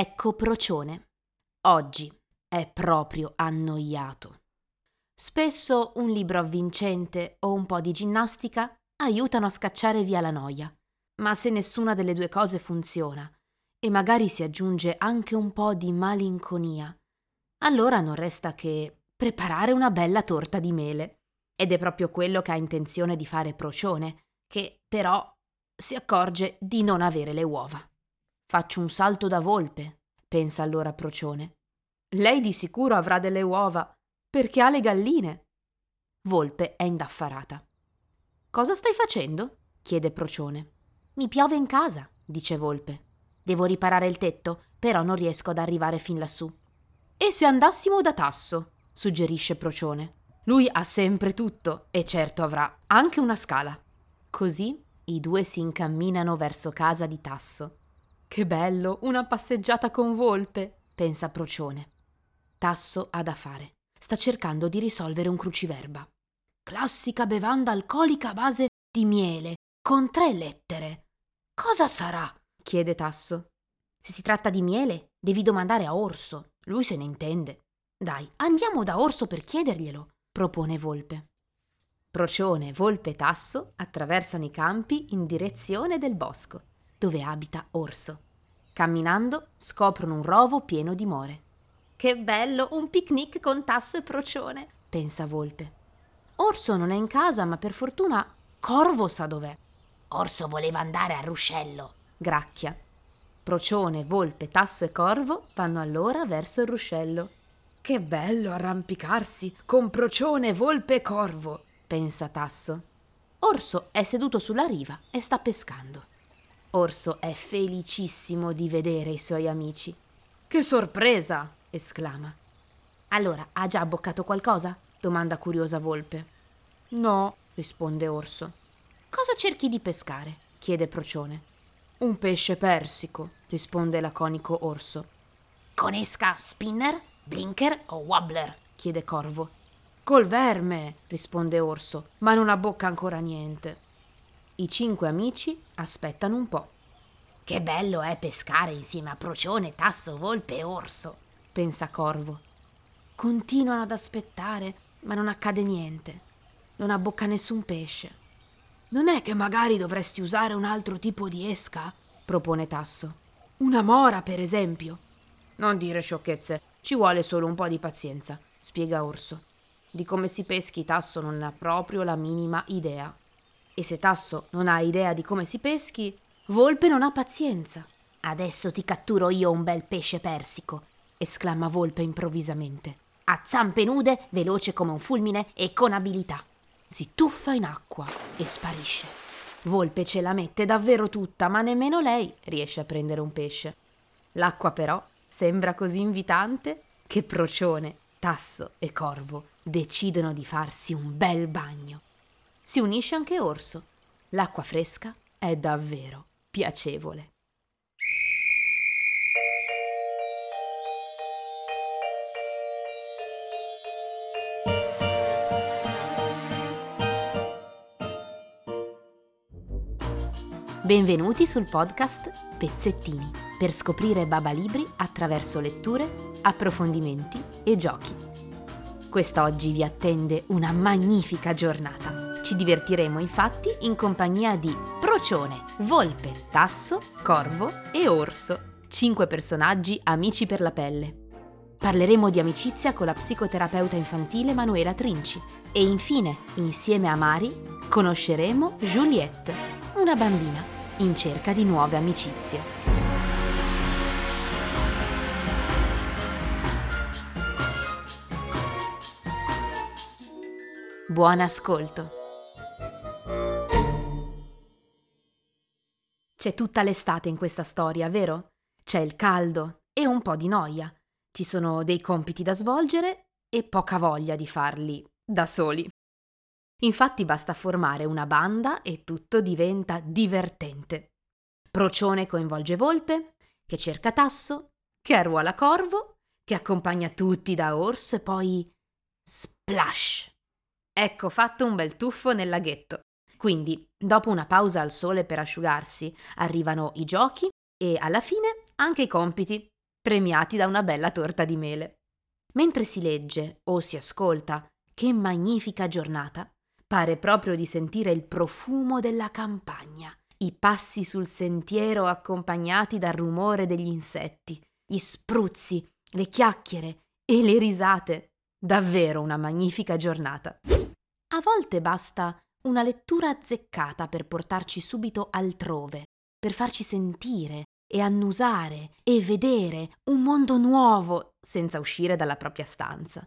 Ecco Procione. Oggi è proprio annoiato. Spesso un libro avvincente o un po' di ginnastica aiutano a scacciare via la noia. Ma se nessuna delle due cose funziona, e magari si aggiunge anche un po' di malinconia, allora non resta che preparare una bella torta di mele. Ed è proprio quello che ha intenzione di fare Procione, che però si accorge di non avere le uova. Faccio un salto da volpe, pensa allora Procione. Lei di sicuro avrà delle uova, perché ha le galline. Volpe è indaffarata. Cosa stai facendo? chiede Procione. Mi piove in casa, dice Volpe. Devo riparare il tetto, però non riesco ad arrivare fin lassù. E se andassimo da Tasso? suggerisce Procione. Lui ha sempre tutto e certo avrà anche una scala. Così i due si incamminano verso casa di Tasso. Che bello, una passeggiata con Volpe, pensa Procione. Tasso ha da fare. Sta cercando di risolvere un cruciverba. Classica bevanda alcolica a base di miele, con tre lettere. Cosa sarà? chiede Tasso. Se si tratta di miele, devi domandare a Orso. Lui se ne intende. Dai, andiamo da Orso per chiederglielo, propone Volpe. Procione, Volpe e Tasso attraversano i campi in direzione del bosco, dove abita Orso. Camminando scoprono un rovo pieno di more. Che bello, un picnic con Tasso e Procione, pensa Volpe. Orso non è in casa, ma per fortuna Corvo sa dov'è. Orso voleva andare a Ruscello, gracchia. Procione, Volpe, Tasso e Corvo vanno allora verso il ruscello. Che bello arrampicarsi con Procione, Volpe e Corvo, pensa Tasso. Orso è seduto sulla riva e sta pescando. Orso è felicissimo di vedere i suoi amici. Che sorpresa! esclama. Allora, ha già abboccato qualcosa? domanda curiosa Volpe. No, risponde Orso. Cosa cerchi di pescare? chiede Procione. Un pesce persico, risponde laconico Orso. Con esca spinner, blinker o wobbler? chiede Corvo. Col verme, risponde Orso, ma non abbocca ancora niente. I cinque amici aspettano un po'. Che bello è pescare insieme a Procione, Tasso, Volpe e Orso, pensa Corvo. Continuano ad aspettare, ma non accade niente. Non abbocca nessun pesce. Non è che magari dovresti usare un altro tipo di esca? propone Tasso. Una mora, per esempio. Non dire sciocchezze, ci vuole solo un po' di pazienza, spiega Orso. Di come si peschi Tasso non ha proprio la minima idea. E se Tasso non ha idea di come si peschi, Volpe non ha pazienza. Adesso ti catturo io un bel pesce persico, esclama Volpe improvvisamente. A zampe nude, veloce come un fulmine e con abilità si tuffa in acqua e sparisce. Volpe ce la mette davvero tutta, ma nemmeno lei riesce a prendere un pesce. L'acqua però sembra così invitante che Procione, Tasso e Corvo decidono di farsi un bel bagno. Si unisce anche Orso. L'acqua fresca è davvero piacevole. Benvenuti sul podcast Pezzettini per scoprire Baba Libri attraverso letture, approfondimenti e giochi. Quest'oggi vi attende una magnifica giornata. Ci divertiremo infatti in compagnia di Procione, Volpe, Tasso, Corvo e Orso, cinque personaggi amici per la pelle. Parleremo di amicizia con la psicoterapeuta infantile Manuela Trinci e infine, insieme a Mari, conosceremo Juliette, una bambina in cerca di nuove amicizie. Buon ascolto! C'è tutta l'estate in questa storia, vero? C'è il caldo e un po' di noia. Ci sono dei compiti da svolgere e poca voglia di farli da soli. Infatti basta formare una banda e tutto diventa divertente. Procione coinvolge Volpe, che cerca Tasso, che arruola Corvo, che accompagna tutti da Orso e poi splash. Ecco fatto un bel tuffo nel laghetto. Quindi, dopo una pausa al sole per asciugarsi, arrivano i giochi e alla fine anche i compiti. premiati da una bella torta di mele. Mentre si legge o si ascolta Che magnifica giornata, pare proprio di sentire il profumo della campagna, i passi sul sentiero accompagnati dal rumore degli insetti, gli spruzzi, le chiacchiere e le risate. Davvero una magnifica giornata. A volte basta una lettura azzeccata per portarci subito altrove, per farci sentire e annusare e vedere un mondo nuovo senza uscire dalla propria stanza.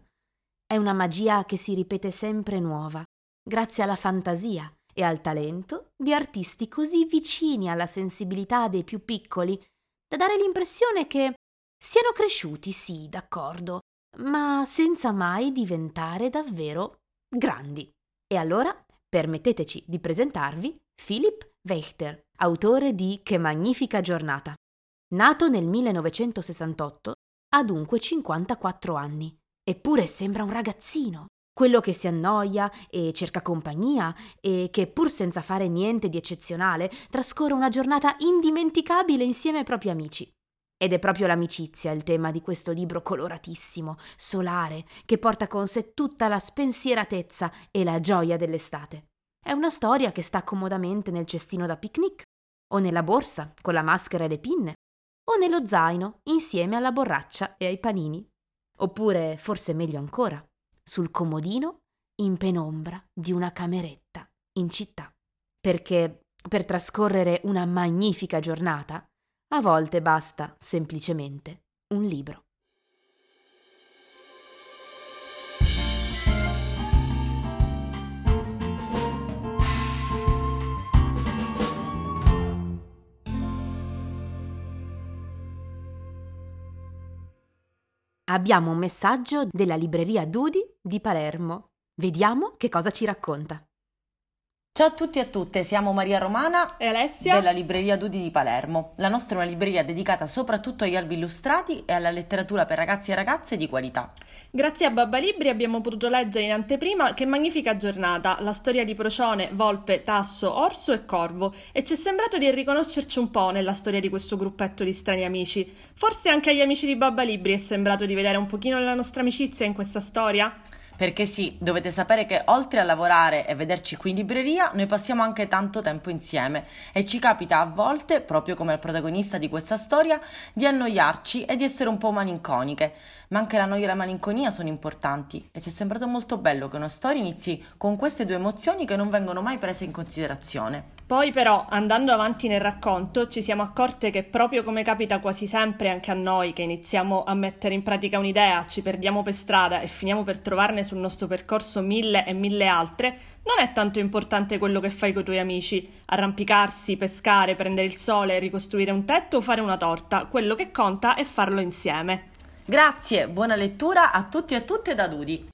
È una magia che si ripete sempre nuova, grazie alla fantasia e al talento di artisti così vicini alla sensibilità dei più piccoli da dare l'impressione che siano cresciuti, sì, d'accordo, ma senza mai diventare davvero grandi. E allora permetteteci di presentarvi Philip Wächter, autore di Che magnifica giornata. Nato nel 1968, ha dunque 54 anni, eppure sembra un ragazzino, quello che si annoia e cerca compagnia e che pur senza fare niente di eccezionale trascorre una giornata indimenticabile insieme ai propri amici. Ed è proprio l'amicizia il tema di questo libro coloratissimo, solare, che porta con sé tutta la spensieratezza e la gioia dell'estate. È una storia che sta comodamente nel cestino da picnic, o nella borsa con la maschera e le pinne, o nello zaino insieme alla borraccia e ai panini. Oppure, forse meglio ancora, sul comodino in penombra di una cameretta in città. Perché per trascorrere una magnifica giornata a volte basta semplicemente un libro. Abbiamo un messaggio della libreria Dudi di Palermo. Vediamo che cosa ci racconta. Ciao a tutti e a tutte, siamo Maria Romana e Alessia della Libreria Dudi di Palermo. La nostra è una libreria dedicata soprattutto agli albi illustrati e alla letteratura per ragazzi e ragazze di qualità. Grazie a Babba Libri abbiamo potuto leggere in anteprima Che magnifica giornata, la storia di Procione, Volpe, Tasso, Orso e Corvo e ci è sembrato di riconoscerci un po' nella storia di questo gruppetto di strani amici. Forse anche agli amici di Babba Libri è sembrato di vedere un pochino la nostra amicizia in questa storia? Perché sì, dovete sapere che oltre a lavorare e vederci qui in libreria, noi passiamo anche tanto tempo insieme e ci capita a volte, proprio come al protagonista di questa storia, di annoiarci e di essere un po' malinconiche. Ma anche la noia e la malinconia sono importanti e ci è sembrato molto bello che una storia inizi con queste due emozioni che non vengono mai prese in considerazione. Poi però, andando avanti nel racconto, ci siamo accorte che proprio come capita quasi sempre anche a noi, che iniziamo a mettere in pratica un'idea, ci perdiamo per strada e finiamo per trovarne sul nostro percorso mille e mille altre, non è tanto importante quello che fai con i tuoi amici, arrampicarsi, pescare, prendere il sole, ricostruire un tetto o fare una torta, quello che conta è farlo insieme. Grazie, buona lettura a tutti e a tutte da Dudi.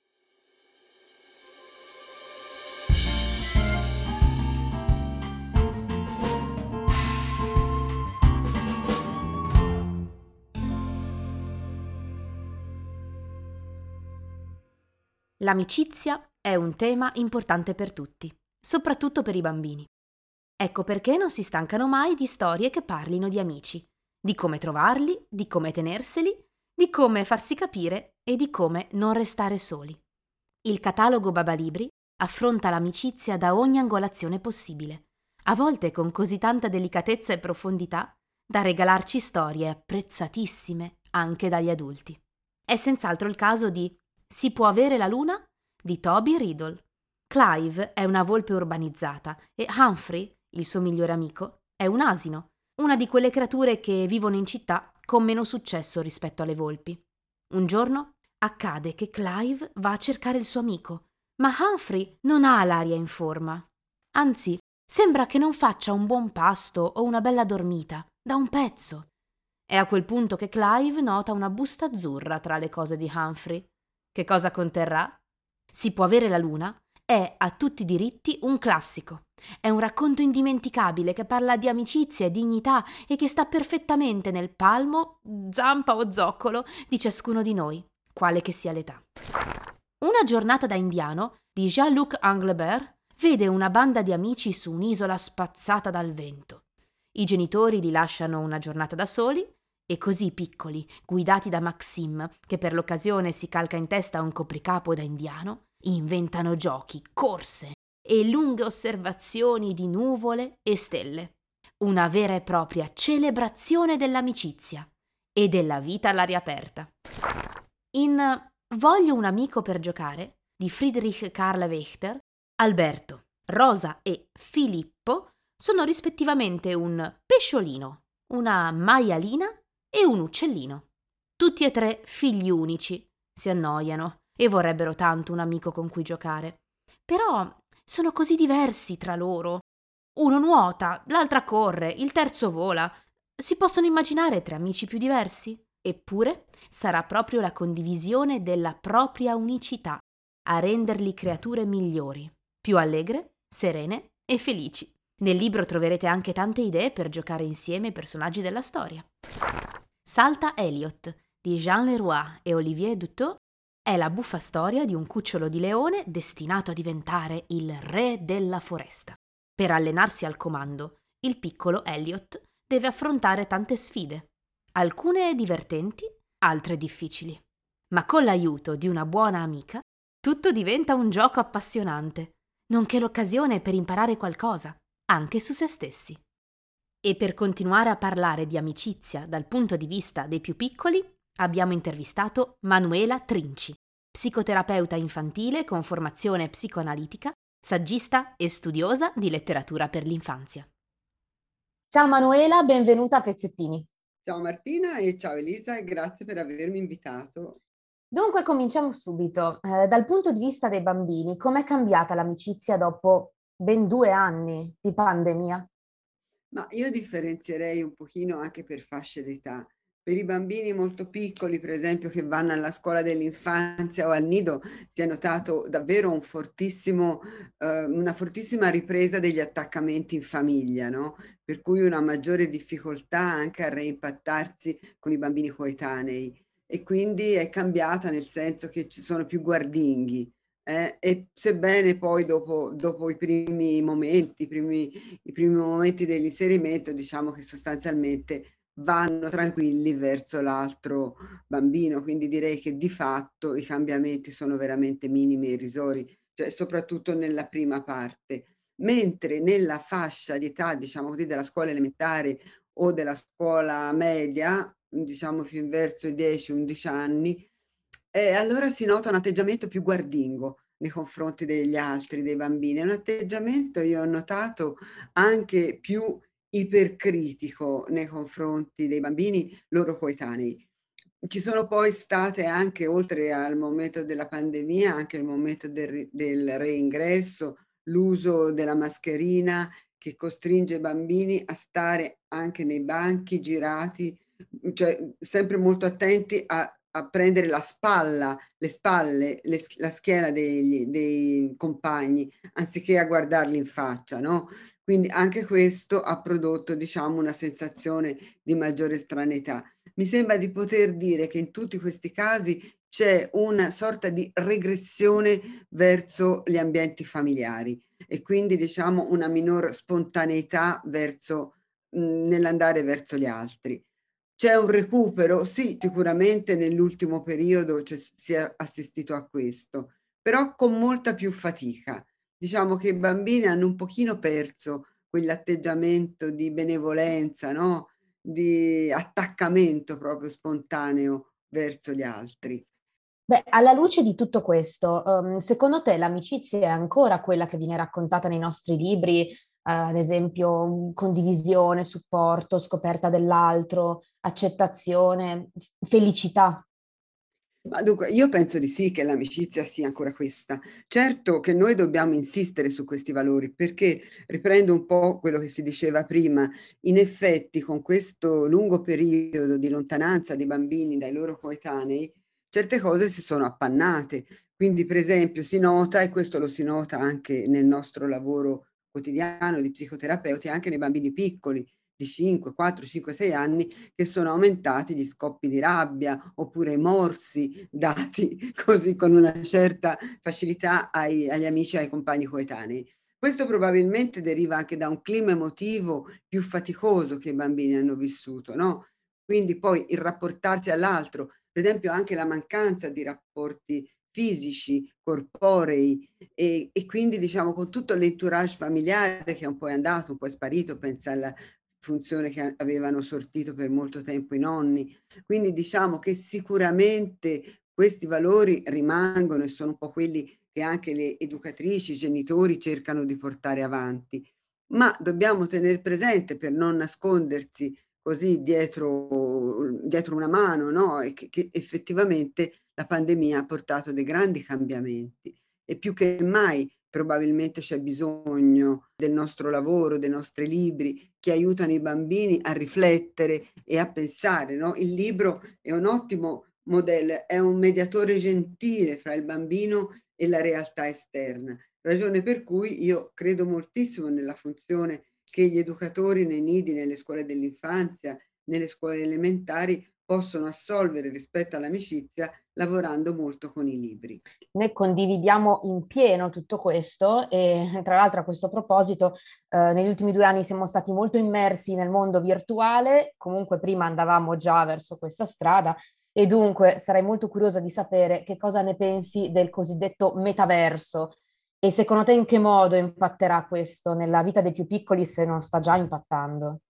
L'amicizia è un tema importante per tutti, soprattutto per i bambini. Ecco perché non si stancano mai di storie che parlino di amici, di come trovarli, di come tenerseli, di come farsi capire e di come non restare soli. Il catalogo Babalibri affronta l'amicizia da ogni angolazione possibile, a volte con così tanta delicatezza e profondità da regalarci storie apprezzatissime anche dagli adulti. È senz'altro il caso di si può avere la luna? di Toby Riddle. Clive è una volpe urbanizzata e Humphrey, il suo migliore amico, è un asino, una di quelle creature che vivono in città con meno successo rispetto alle volpi. Un giorno accade che Clive va a cercare il suo amico, ma Humphrey non ha l'aria in forma. Anzi, sembra che non faccia un buon pasto o una bella dormita da un pezzo. È a quel punto che Clive nota una busta azzurra tra le cose di Humphrey. Che cosa conterrà? Si può avere la luna? È a tutti i diritti un classico. È un racconto indimenticabile che parla di amicizia e dignità e che sta perfettamente nel palmo, zampa o zoccolo di ciascuno di noi, quale che sia l'età. Una giornata da indiano di Jean-Luc Anglebert vede una banda di amici su un'isola spazzata dal vento. I genitori li lasciano una giornata da soli e così piccoli, guidati da Maxim, che per l'occasione si calca in testa un copricapo da indiano, inventano giochi, corse e lunghe osservazioni di nuvole e stelle. Una vera e propria celebrazione dell'amicizia e della vita all'aria aperta. In Voglio un amico per giocare di Friedrich Karl Wächter, Alberto, Rosa e Filippo sono rispettivamente un pesciolino, una maialina e un uccellino. Tutti e tre figli unici, si annoiano e vorrebbero tanto un amico con cui giocare. Però sono così diversi tra loro. Uno nuota, l'altra corre, il terzo vola. Si possono immaginare tre amici più diversi? Eppure sarà proprio la condivisione della propria unicità a renderli creature migliori, più allegre, serene e felici. Nel libro troverete anche tante idee per giocare insieme ai personaggi della storia. Salta Elliot di Jean Leroy e Olivier Dutot è la buffa storia di un cucciolo di leone destinato a diventare il re della foresta. Per allenarsi al comando, il piccolo Elliot deve affrontare tante sfide, alcune divertenti, altre difficili. Ma con l'aiuto di una buona amica, tutto diventa un gioco appassionante, nonché l'occasione per imparare qualcosa, anche su se stessi. E per continuare a parlare di amicizia dal punto di vista dei più piccoli, abbiamo intervistato Manuela Trinci, psicoterapeuta infantile con formazione psicoanalitica, saggista e studiosa di letteratura per l'infanzia. Ciao Manuela, benvenuta a Pezzettini. Ciao Martina e ciao Elisa e grazie per avermi invitato. Dunque cominciamo subito. Eh, dal punto di vista dei bambini, com'è cambiata l'amicizia dopo ben due anni di pandemia? Ma io differenzierei un pochino anche per fasce d'età. Per i bambini molto piccoli, per esempio, che vanno alla scuola dell'infanzia o al nido, si è notato davvero un fortissimo, eh, una fortissima ripresa degli attaccamenti in famiglia, no? Per cui una maggiore difficoltà anche a reimpattarsi con i bambini coetanei. E quindi è cambiata nel senso che ci sono più guardinghi. Eh, e sebbene poi dopo, dopo, i primi momenti, i primi, i primi momenti dell'inserimento, diciamo che sostanzialmente vanno tranquilli verso l'altro bambino, quindi direi che di fatto i cambiamenti sono veramente minimi e irrisori, cioè soprattutto nella prima parte, mentre nella fascia di età, diciamo così, della scuola elementare o della scuola media, diciamo fin verso i 10-11 anni, eh, allora si nota un atteggiamento più guardingo nei confronti degli altri, dei bambini. È un atteggiamento, io ho notato, anche più ipercritico nei confronti dei bambini loro coetanei. Ci sono poi state anche, oltre al momento della pandemia, anche il momento del, del reingresso, l'uso della mascherina che costringe i bambini a stare anche nei banchi girati, cioè sempre molto attenti a, a prendere la spalla, le spalle, le, la schiena dei, dei compagni, anziché a guardarli in faccia, no? Quindi anche questo ha prodotto, diciamo, una sensazione di maggiore stranità. Mi sembra di poter dire che in tutti questi casi c'è una sorta di regressione verso gli ambienti familiari e quindi diciamo una minor spontaneità verso mh, nell'andare verso gli altri. C'è un recupero? Sì, sicuramente nell'ultimo periodo si è assistito a questo, però con molta più fatica diciamo che i bambini hanno un pochino perso quell'atteggiamento di benevolenza, no? di attaccamento proprio spontaneo verso gli altri. Beh, alla luce di tutto questo, um, secondo te l'amicizia è ancora quella che viene raccontata nei nostri libri, ad esempio condivisione, supporto, scoperta dell'altro, accettazione, felicità? Ma dunque, io penso di sì che l'amicizia sia ancora questa. Certo che noi dobbiamo insistere su questi valori perché, riprendo un po' quello che si diceva prima, in effetti con questo lungo periodo di lontananza dei bambini dai loro coetanei, certe cose si sono appannate. Quindi, per esempio, si nota, e questo lo si nota anche nel nostro lavoro quotidiano di psicoterapeuti, anche nei bambini piccoli, di 5, 4, 5, 6 anni che sono aumentati gli scoppi di rabbia oppure i morsi dati così con una certa facilità ai, agli amici e ai compagni coetanei. Questo probabilmente deriva anche da un clima emotivo più faticoso che i bambini hanno vissuto, no? quindi poi il rapportarsi all'altro, per esempio anche la mancanza di rapporti fisici, corporei e, e quindi diciamo con tutto l'entourage familiare che un po' è andato, un po' è sparito, pensa alla funzione che avevano sortito per molto tempo i nonni. Quindi diciamo che sicuramente questi valori rimangono e sono un po' quelli che anche le educatrici, i genitori cercano di portare avanti. Ma dobbiamo tenere presente per non nascondersi così dietro, dietro una mano, no? E che, che effettivamente la pandemia ha portato dei grandi cambiamenti e più che mai probabilmente c'è bisogno del nostro lavoro, dei nostri libri che aiutano i bambini a riflettere e a pensare. No? Il libro è un ottimo modello, è un mediatore gentile fra il bambino e la realtà esterna, ragione per cui io credo moltissimo nella funzione che gli educatori nei nidi, nelle scuole dell'infanzia, nelle scuole elementari possono assolvere rispetto all'amicizia lavorando molto con i libri. Noi condividiamo in pieno tutto questo e tra l'altro a questo proposito eh, negli ultimi due anni siamo stati molto immersi nel mondo virtuale, comunque prima andavamo già verso questa strada e dunque sarei molto curiosa di sapere che cosa ne pensi del cosiddetto metaverso e secondo te in che modo impatterà questo nella vita dei più piccoli se non sta già impattando?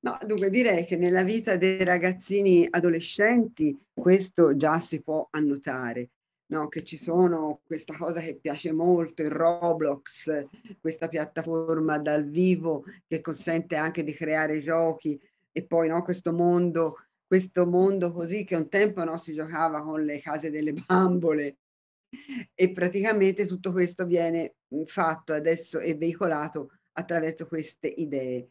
No, dunque direi che nella vita dei ragazzini adolescenti questo già si può annotare, no? che ci sono questa cosa che piace molto, il Roblox, questa piattaforma dal vivo che consente anche di creare giochi e poi no, questo mondo questo mondo così che un tempo no, si giocava con le case delle bambole e praticamente tutto questo viene fatto adesso e veicolato attraverso queste idee.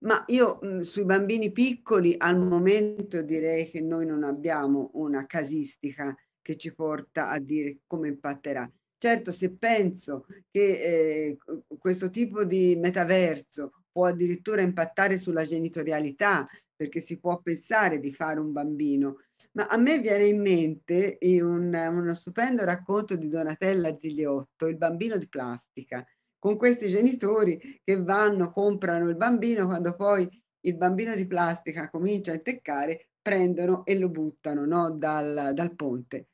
Ma io mh, sui bambini piccoli al momento direi che noi non abbiamo una casistica che ci porta a dire come impatterà. Certo, se penso che eh, questo tipo di metaverso può addirittura impattare sulla genitorialità, perché si può pensare di fare un bambino, ma a me viene in mente un, uno stupendo racconto di Donatella Zigliotto, Il bambino di plastica, con questi genitori che vanno, comprano il bambino, quando poi il bambino di plastica comincia a inteccare, prendono e lo buttano no? dal, dal, ponte.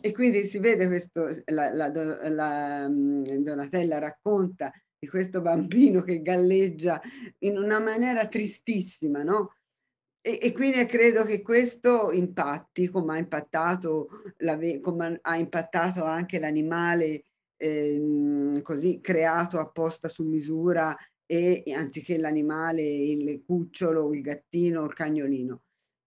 E quindi si vede questo, la, la, la mm, Donatella racconta di questo bambino che galleggia in una maniera tristissima, no? E, e, quindi credo che questo impatti, come ha impattato, la, come ha impattato anche l'animale ehm, così creato apposta su misura e anziché l'animale, il cucciolo, il gattino, il cagnolino,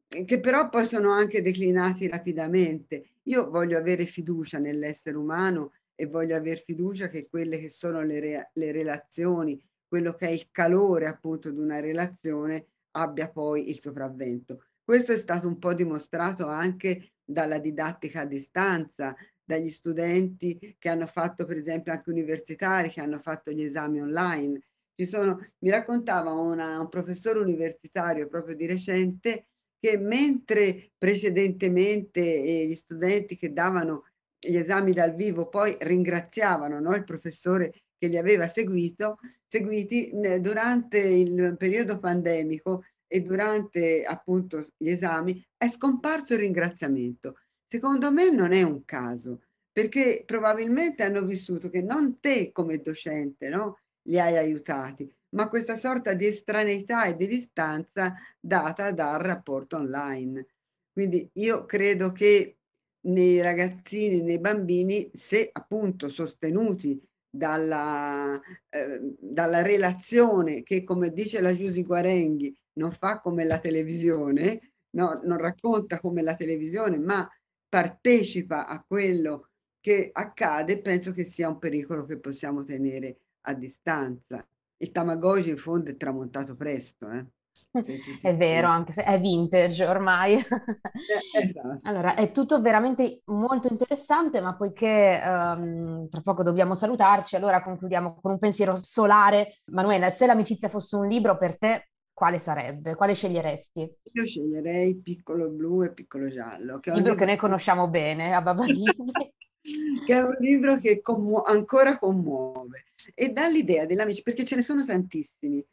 che però poi sono anche declinati rapidamente. Io voglio avere fiducia nell'essere umano e voglio avere fiducia che quelle che sono le, re, le relazioni, quello che è il calore appunto di una relazione abbia poi il sopravvento. Questo è stato un po' dimostrato anche dalla didattica a distanza, dagli studenti che hanno fatto, per esempio, anche universitari, che hanno fatto gli esami online. Sono, mi raccontava una, un professore universitario proprio di recente che mentre precedentemente eh, gli studenti che davano gli esami dal vivo poi ringraziavano no, il professore che li aveva seguito, seguiti durante il periodo pandemico e durante appunto gli esami è scomparso il ringraziamento. Secondo me non è un caso, perché probabilmente hanno vissuto che non te come docente no, li hai aiutati, ma questa sorta di estraneità e di distanza data dal rapporto online. Quindi io credo che nei ragazzini, nei bambini, se appunto sostenuti dalla, eh, dalla relazione che, come dice la Giusy Guarenghi, non fa come la televisione, no, non racconta come la televisione, ma partecipa a quello che accade, penso che sia un pericolo che possiamo tenere a distanza. Il Tamagotchi in fondo è tramontato presto. Eh? È vero, anche se è vintage ormai. Eh, esatto. Allora, è tutto veramente molto interessante, ma poiché um, tra poco dobbiamo salutarci, allora concludiamo con un pensiero solare. Manuela, se l'amicizia fosse un libro per te, quale sarebbe? Quale sceglieresti? Io sceglierei Piccolo Blu e Piccolo Giallo. Che è un libro, che noi conosciamo bene a Baba che è un libro che commu- ancora commuove e dà l'idea dell'amicizia, perché ce ne sono tantissimi.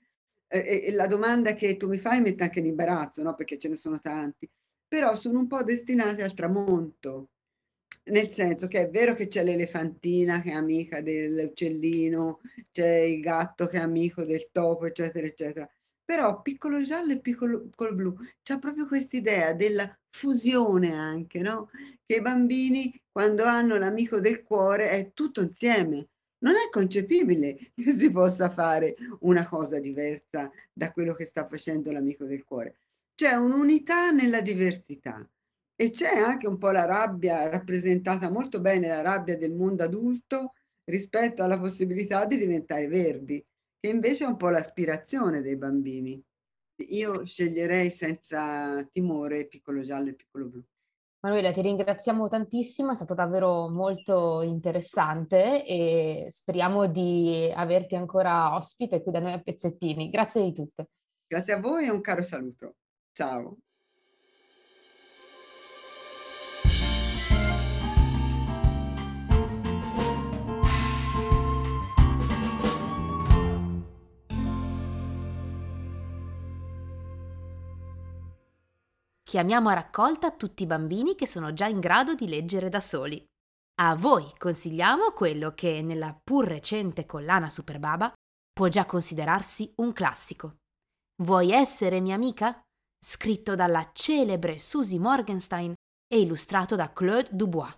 Eh, e la domanda che tu mi fai mette anche in imbarazzo, no? Perché ce ne sono tanti, però sono un po' destinate al tramonto, nel senso che è vero che c'è l'elefantina che è amica dell'uccellino, c'è il gatto che è amico del topo, eccetera, eccetera. Però piccolo giallo e piccolo, piccolo blu, c'è proprio questa idea della fusione anche, no? Che i bambini quando hanno l'amico del cuore è tutto insieme. Non è concepibile che si possa fare una cosa diversa da quello che sta facendo l'amico del cuore. C'è un'unità nella diversità e c'è anche un po' la rabbia rappresentata molto bene, la rabbia del mondo adulto rispetto alla possibilità di diventare verdi, che invece è un po' l'aspirazione dei bambini. Io sceglierei senza timore piccolo giallo e piccolo blu. Manuela, ti ringraziamo tantissimo, è stato davvero molto interessante e speriamo di averti ancora ospite qui da noi a Pezzettini. Grazie di tutto. Grazie a voi e un caro saluto. Ciao. Chiamiamo a raccolta tutti i bambini che sono già in grado di leggere da soli. A voi consigliamo quello che nella pur recente collana Superbaba può già considerarsi un classico. Vuoi essere mia amica? Scritto dalla celebre Susie Morgenstein e illustrato da Claude Dubois.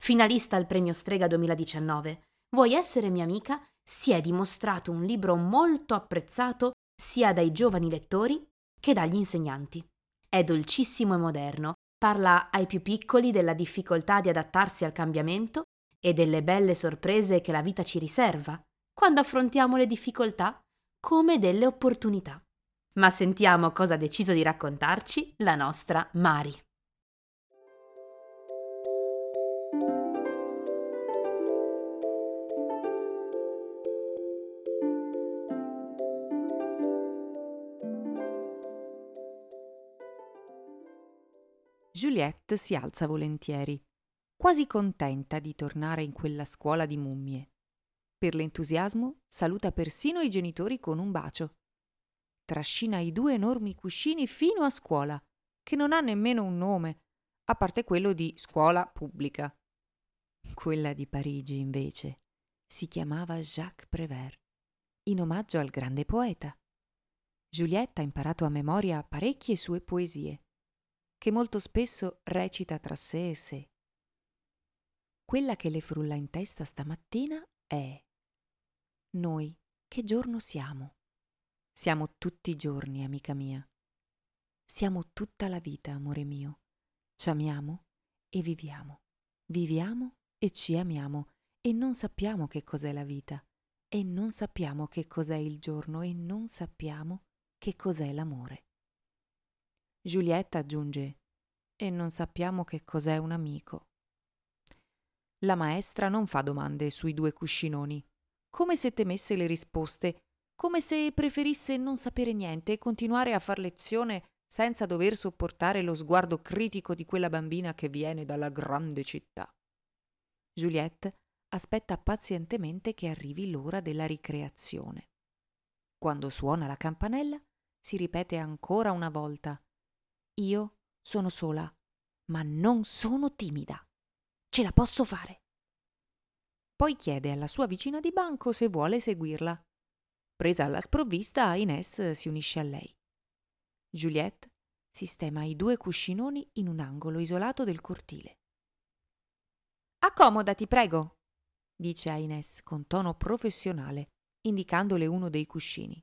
Finalista al premio Strega 2019, Vuoi essere mia amica si è dimostrato un libro molto apprezzato sia dai giovani lettori che dagli insegnanti. È dolcissimo e moderno, parla ai più piccoli della difficoltà di adattarsi al cambiamento e delle belle sorprese che la vita ci riserva quando affrontiamo le difficoltà come delle opportunità. Ma sentiamo cosa ha deciso di raccontarci la nostra Mari. Juliette si alza volentieri, quasi contenta di tornare in quella scuola di mummie. Per l'entusiasmo saluta persino i genitori con un bacio. Trascina i due enormi cuscini fino a scuola, che non ha nemmeno un nome, a parte quello di scuola pubblica. Quella di Parigi, invece, si chiamava Jacques Prévert, in omaggio al grande poeta. Giulietta ha imparato a memoria parecchie sue poesie che molto spesso recita tra sé e sé. Quella che le frulla in testa stamattina è Noi che giorno siamo? Siamo tutti i giorni, amica mia. Siamo tutta la vita, amore mio. Ci amiamo e viviamo. Viviamo e ci amiamo e non sappiamo che cos'è la vita e non sappiamo che cos'è il giorno e non sappiamo che cos'è l'amore. Giulietta aggiunge e non sappiamo che cos'è un amico. La maestra non fa domande sui due cuscinoni, come se temesse le risposte, come se preferisse non sapere niente e continuare a far lezione senza dover sopportare lo sguardo critico di quella bambina che viene dalla grande città. Juliette aspetta pazientemente che arrivi l'ora della ricreazione. Quando suona la campanella, si ripete ancora una volta io sono sola, ma non sono timida. Ce la posso fare. Poi chiede alla sua vicina di banco se vuole seguirla. Presa alla sprovvista, Ines si unisce a lei. Juliette sistema i due cuscinoni in un angolo isolato del cortile. Accomodati, prego, dice a Ines con tono professionale, indicandole uno dei cuscini.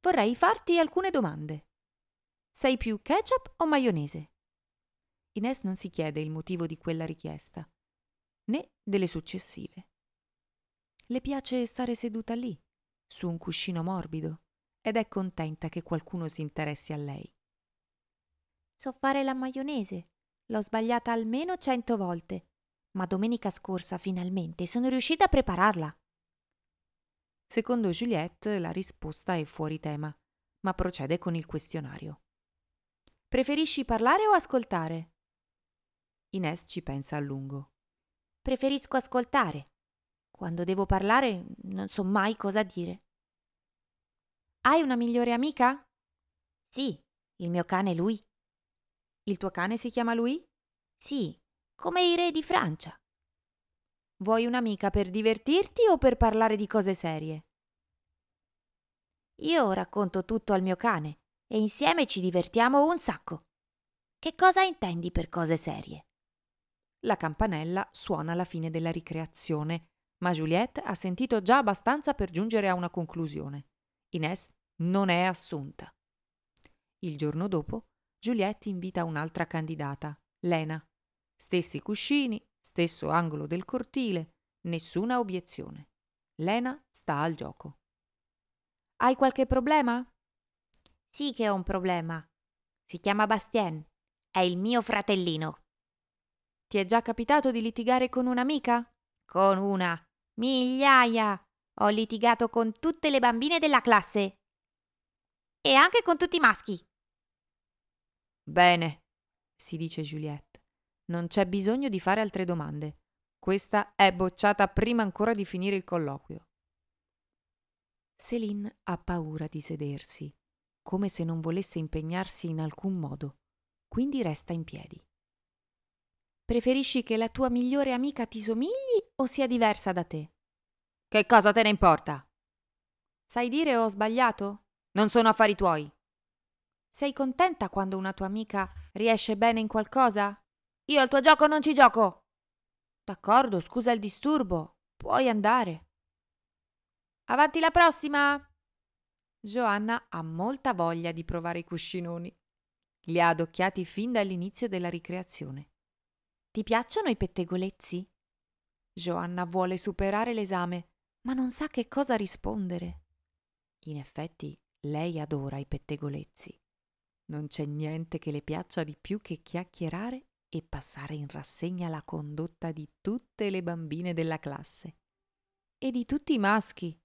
Vorrei farti alcune domande. Sei più ketchup o maionese? Ines non si chiede il motivo di quella richiesta, né delle successive. Le piace stare seduta lì, su un cuscino morbido, ed è contenta che qualcuno si interessi a lei. So fare la maionese. L'ho sbagliata almeno cento volte, ma domenica scorsa finalmente sono riuscita a prepararla. Secondo Juliette la risposta è fuori tema, ma procede con il questionario. Preferisci parlare o ascoltare? Ines ci pensa a lungo. Preferisco ascoltare. Quando devo parlare non so mai cosa dire. Hai una migliore amica? Sì, il mio cane è lui. Il tuo cane si chiama lui? Sì, come i re di Francia. Vuoi un'amica per divertirti o per parlare di cose serie? Io racconto tutto al mio cane e insieme ci divertiamo un sacco. Che cosa intendi per cose serie? La campanella suona alla fine della ricreazione, ma Juliette ha sentito già abbastanza per giungere a una conclusione. Inès non è assunta. Il giorno dopo, Juliette invita un'altra candidata, Lena. Stessi cuscini, stesso angolo del cortile, nessuna obiezione. Lena sta al gioco. Hai qualche problema? Sì che ho un problema. Si chiama Bastien. È il mio fratellino. Ti è già capitato di litigare con un'amica? Con una. Migliaia. Ho litigato con tutte le bambine della classe. E anche con tutti i maschi. Bene, si dice Juliette. Non c'è bisogno di fare altre domande. Questa è bocciata prima ancora di finire il colloquio. Céline ha paura di sedersi, come se non volesse impegnarsi in alcun modo, quindi resta in piedi. Preferisci che la tua migliore amica ti somigli o sia diversa da te? Che cosa te ne importa? Sai dire ho sbagliato? Non sono affari tuoi. Sei contenta quando una tua amica riesce bene in qualcosa? Io al tuo gioco non ci gioco. D'accordo, scusa il disturbo. Puoi andare. Avanti la prossima! Joanna ha molta voglia di provare i cuscinoni. Li ha adocchiati fin dall'inizio della ricreazione. Ti piacciono i pettegolezzi? Joanna vuole superare l'esame, ma non sa che cosa rispondere. In effetti, lei adora i pettegolezzi. Non c'è niente che le piaccia di più che chiacchierare e passare in rassegna la condotta di tutte le bambine della classe e di tutti i maschi.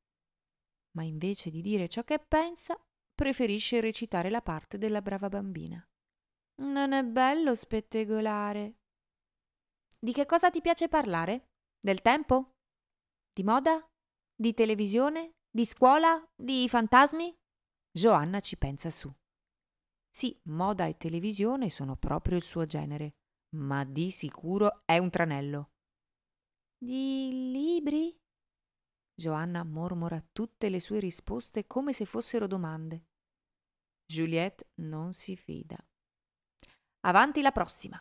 Ma invece di dire ciò che pensa, preferisce recitare la parte della brava bambina. Non è bello spettegolare. Di che cosa ti piace parlare? Del tempo? Di moda? Di televisione? Di scuola? Di fantasmi? Joanna ci pensa su. Sì, moda e televisione sono proprio il suo genere, ma di sicuro è un tranello. Di libri? Joanna mormora tutte le sue risposte come se fossero domande. Juliette non si fida. Avanti la prossima.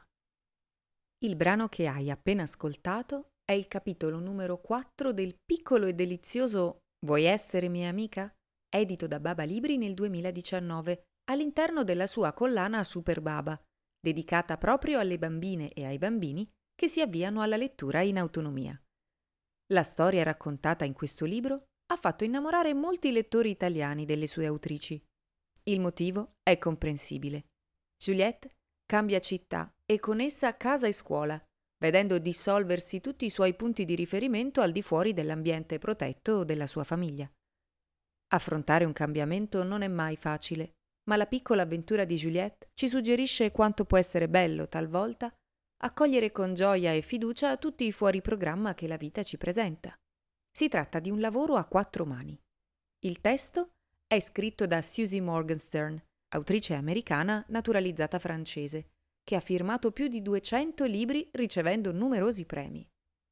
Il brano che hai appena ascoltato è il capitolo numero 4 del piccolo e delizioso Vuoi essere mia amica? edito da Baba Libri nel 2019 all'interno della sua collana Super Baba, dedicata proprio alle bambine e ai bambini che si avviano alla lettura in autonomia. La storia raccontata in questo libro ha fatto innamorare molti lettori italiani delle sue autrici. Il motivo è comprensibile. Juliette cambia città e con essa casa e scuola, vedendo dissolversi tutti i suoi punti di riferimento al di fuori dell'ambiente protetto della sua famiglia. Affrontare un cambiamento non è mai facile, ma la piccola avventura di Juliette ci suggerisce quanto può essere bello, talvolta, accogliere con gioia e fiducia tutti i fuori programma che la vita ci presenta. Si tratta di un lavoro a quattro mani. Il testo è scritto da Susie Morgenstern, autrice americana naturalizzata francese, che ha firmato più di 200 libri ricevendo numerosi premi.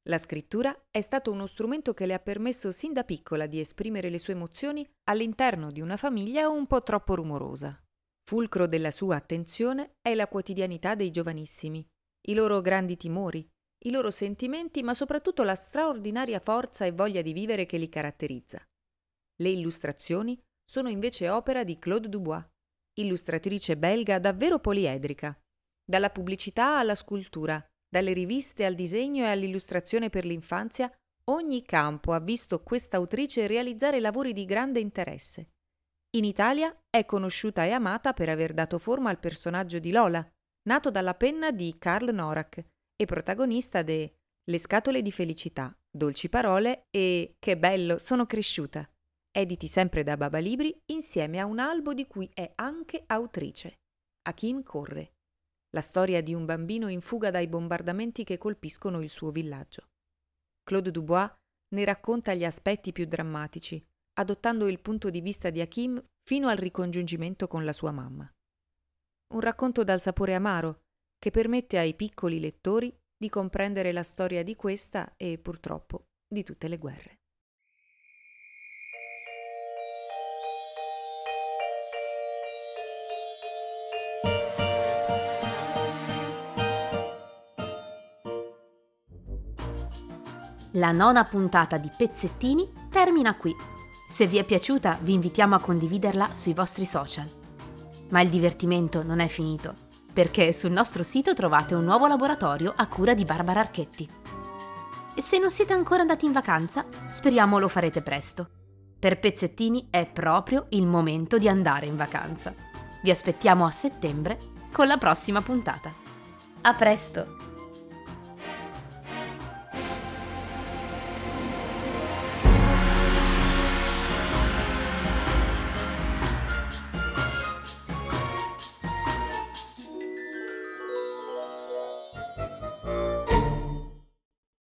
La scrittura è stato uno strumento che le ha permesso sin da piccola di esprimere le sue emozioni all'interno di una famiglia un po' troppo rumorosa. Fulcro della sua attenzione è la quotidianità dei giovanissimi, i loro grandi timori, i loro sentimenti, ma soprattutto la straordinaria forza e voglia di vivere che li caratterizza. Le illustrazioni sono invece opera di Claude Dubois, illustratrice belga davvero poliedrica, dalla pubblicità alla scultura, dalle riviste al disegno e all'illustrazione per l'infanzia, ogni campo ha visto questa autrice realizzare lavori di grande interesse. In Italia è conosciuta e amata per aver dato forma al personaggio di Lola, nato dalla penna di Karl Norak e protagonista de Le scatole di felicità, Dolci parole e Che bello, sono cresciuta, editi sempre da Baba Libri insieme a un albo di cui è anche autrice. Hakim Corre la storia di un bambino in fuga dai bombardamenti che colpiscono il suo villaggio. Claude Dubois ne racconta gli aspetti più drammatici, adottando il punto di vista di Hakim fino al ricongiungimento con la sua mamma. Un racconto dal sapore amaro che permette ai piccoli lettori di comprendere la storia di questa e purtroppo di tutte le guerre. La nona puntata di Pezzettini termina qui. Se vi è piaciuta vi invitiamo a condividerla sui vostri social. Ma il divertimento non è finito, perché sul nostro sito trovate un nuovo laboratorio a cura di Barbara Archetti. E se non siete ancora andati in vacanza, speriamo lo farete presto. Per Pezzettini è proprio il momento di andare in vacanza. Vi aspettiamo a settembre con la prossima puntata. A presto!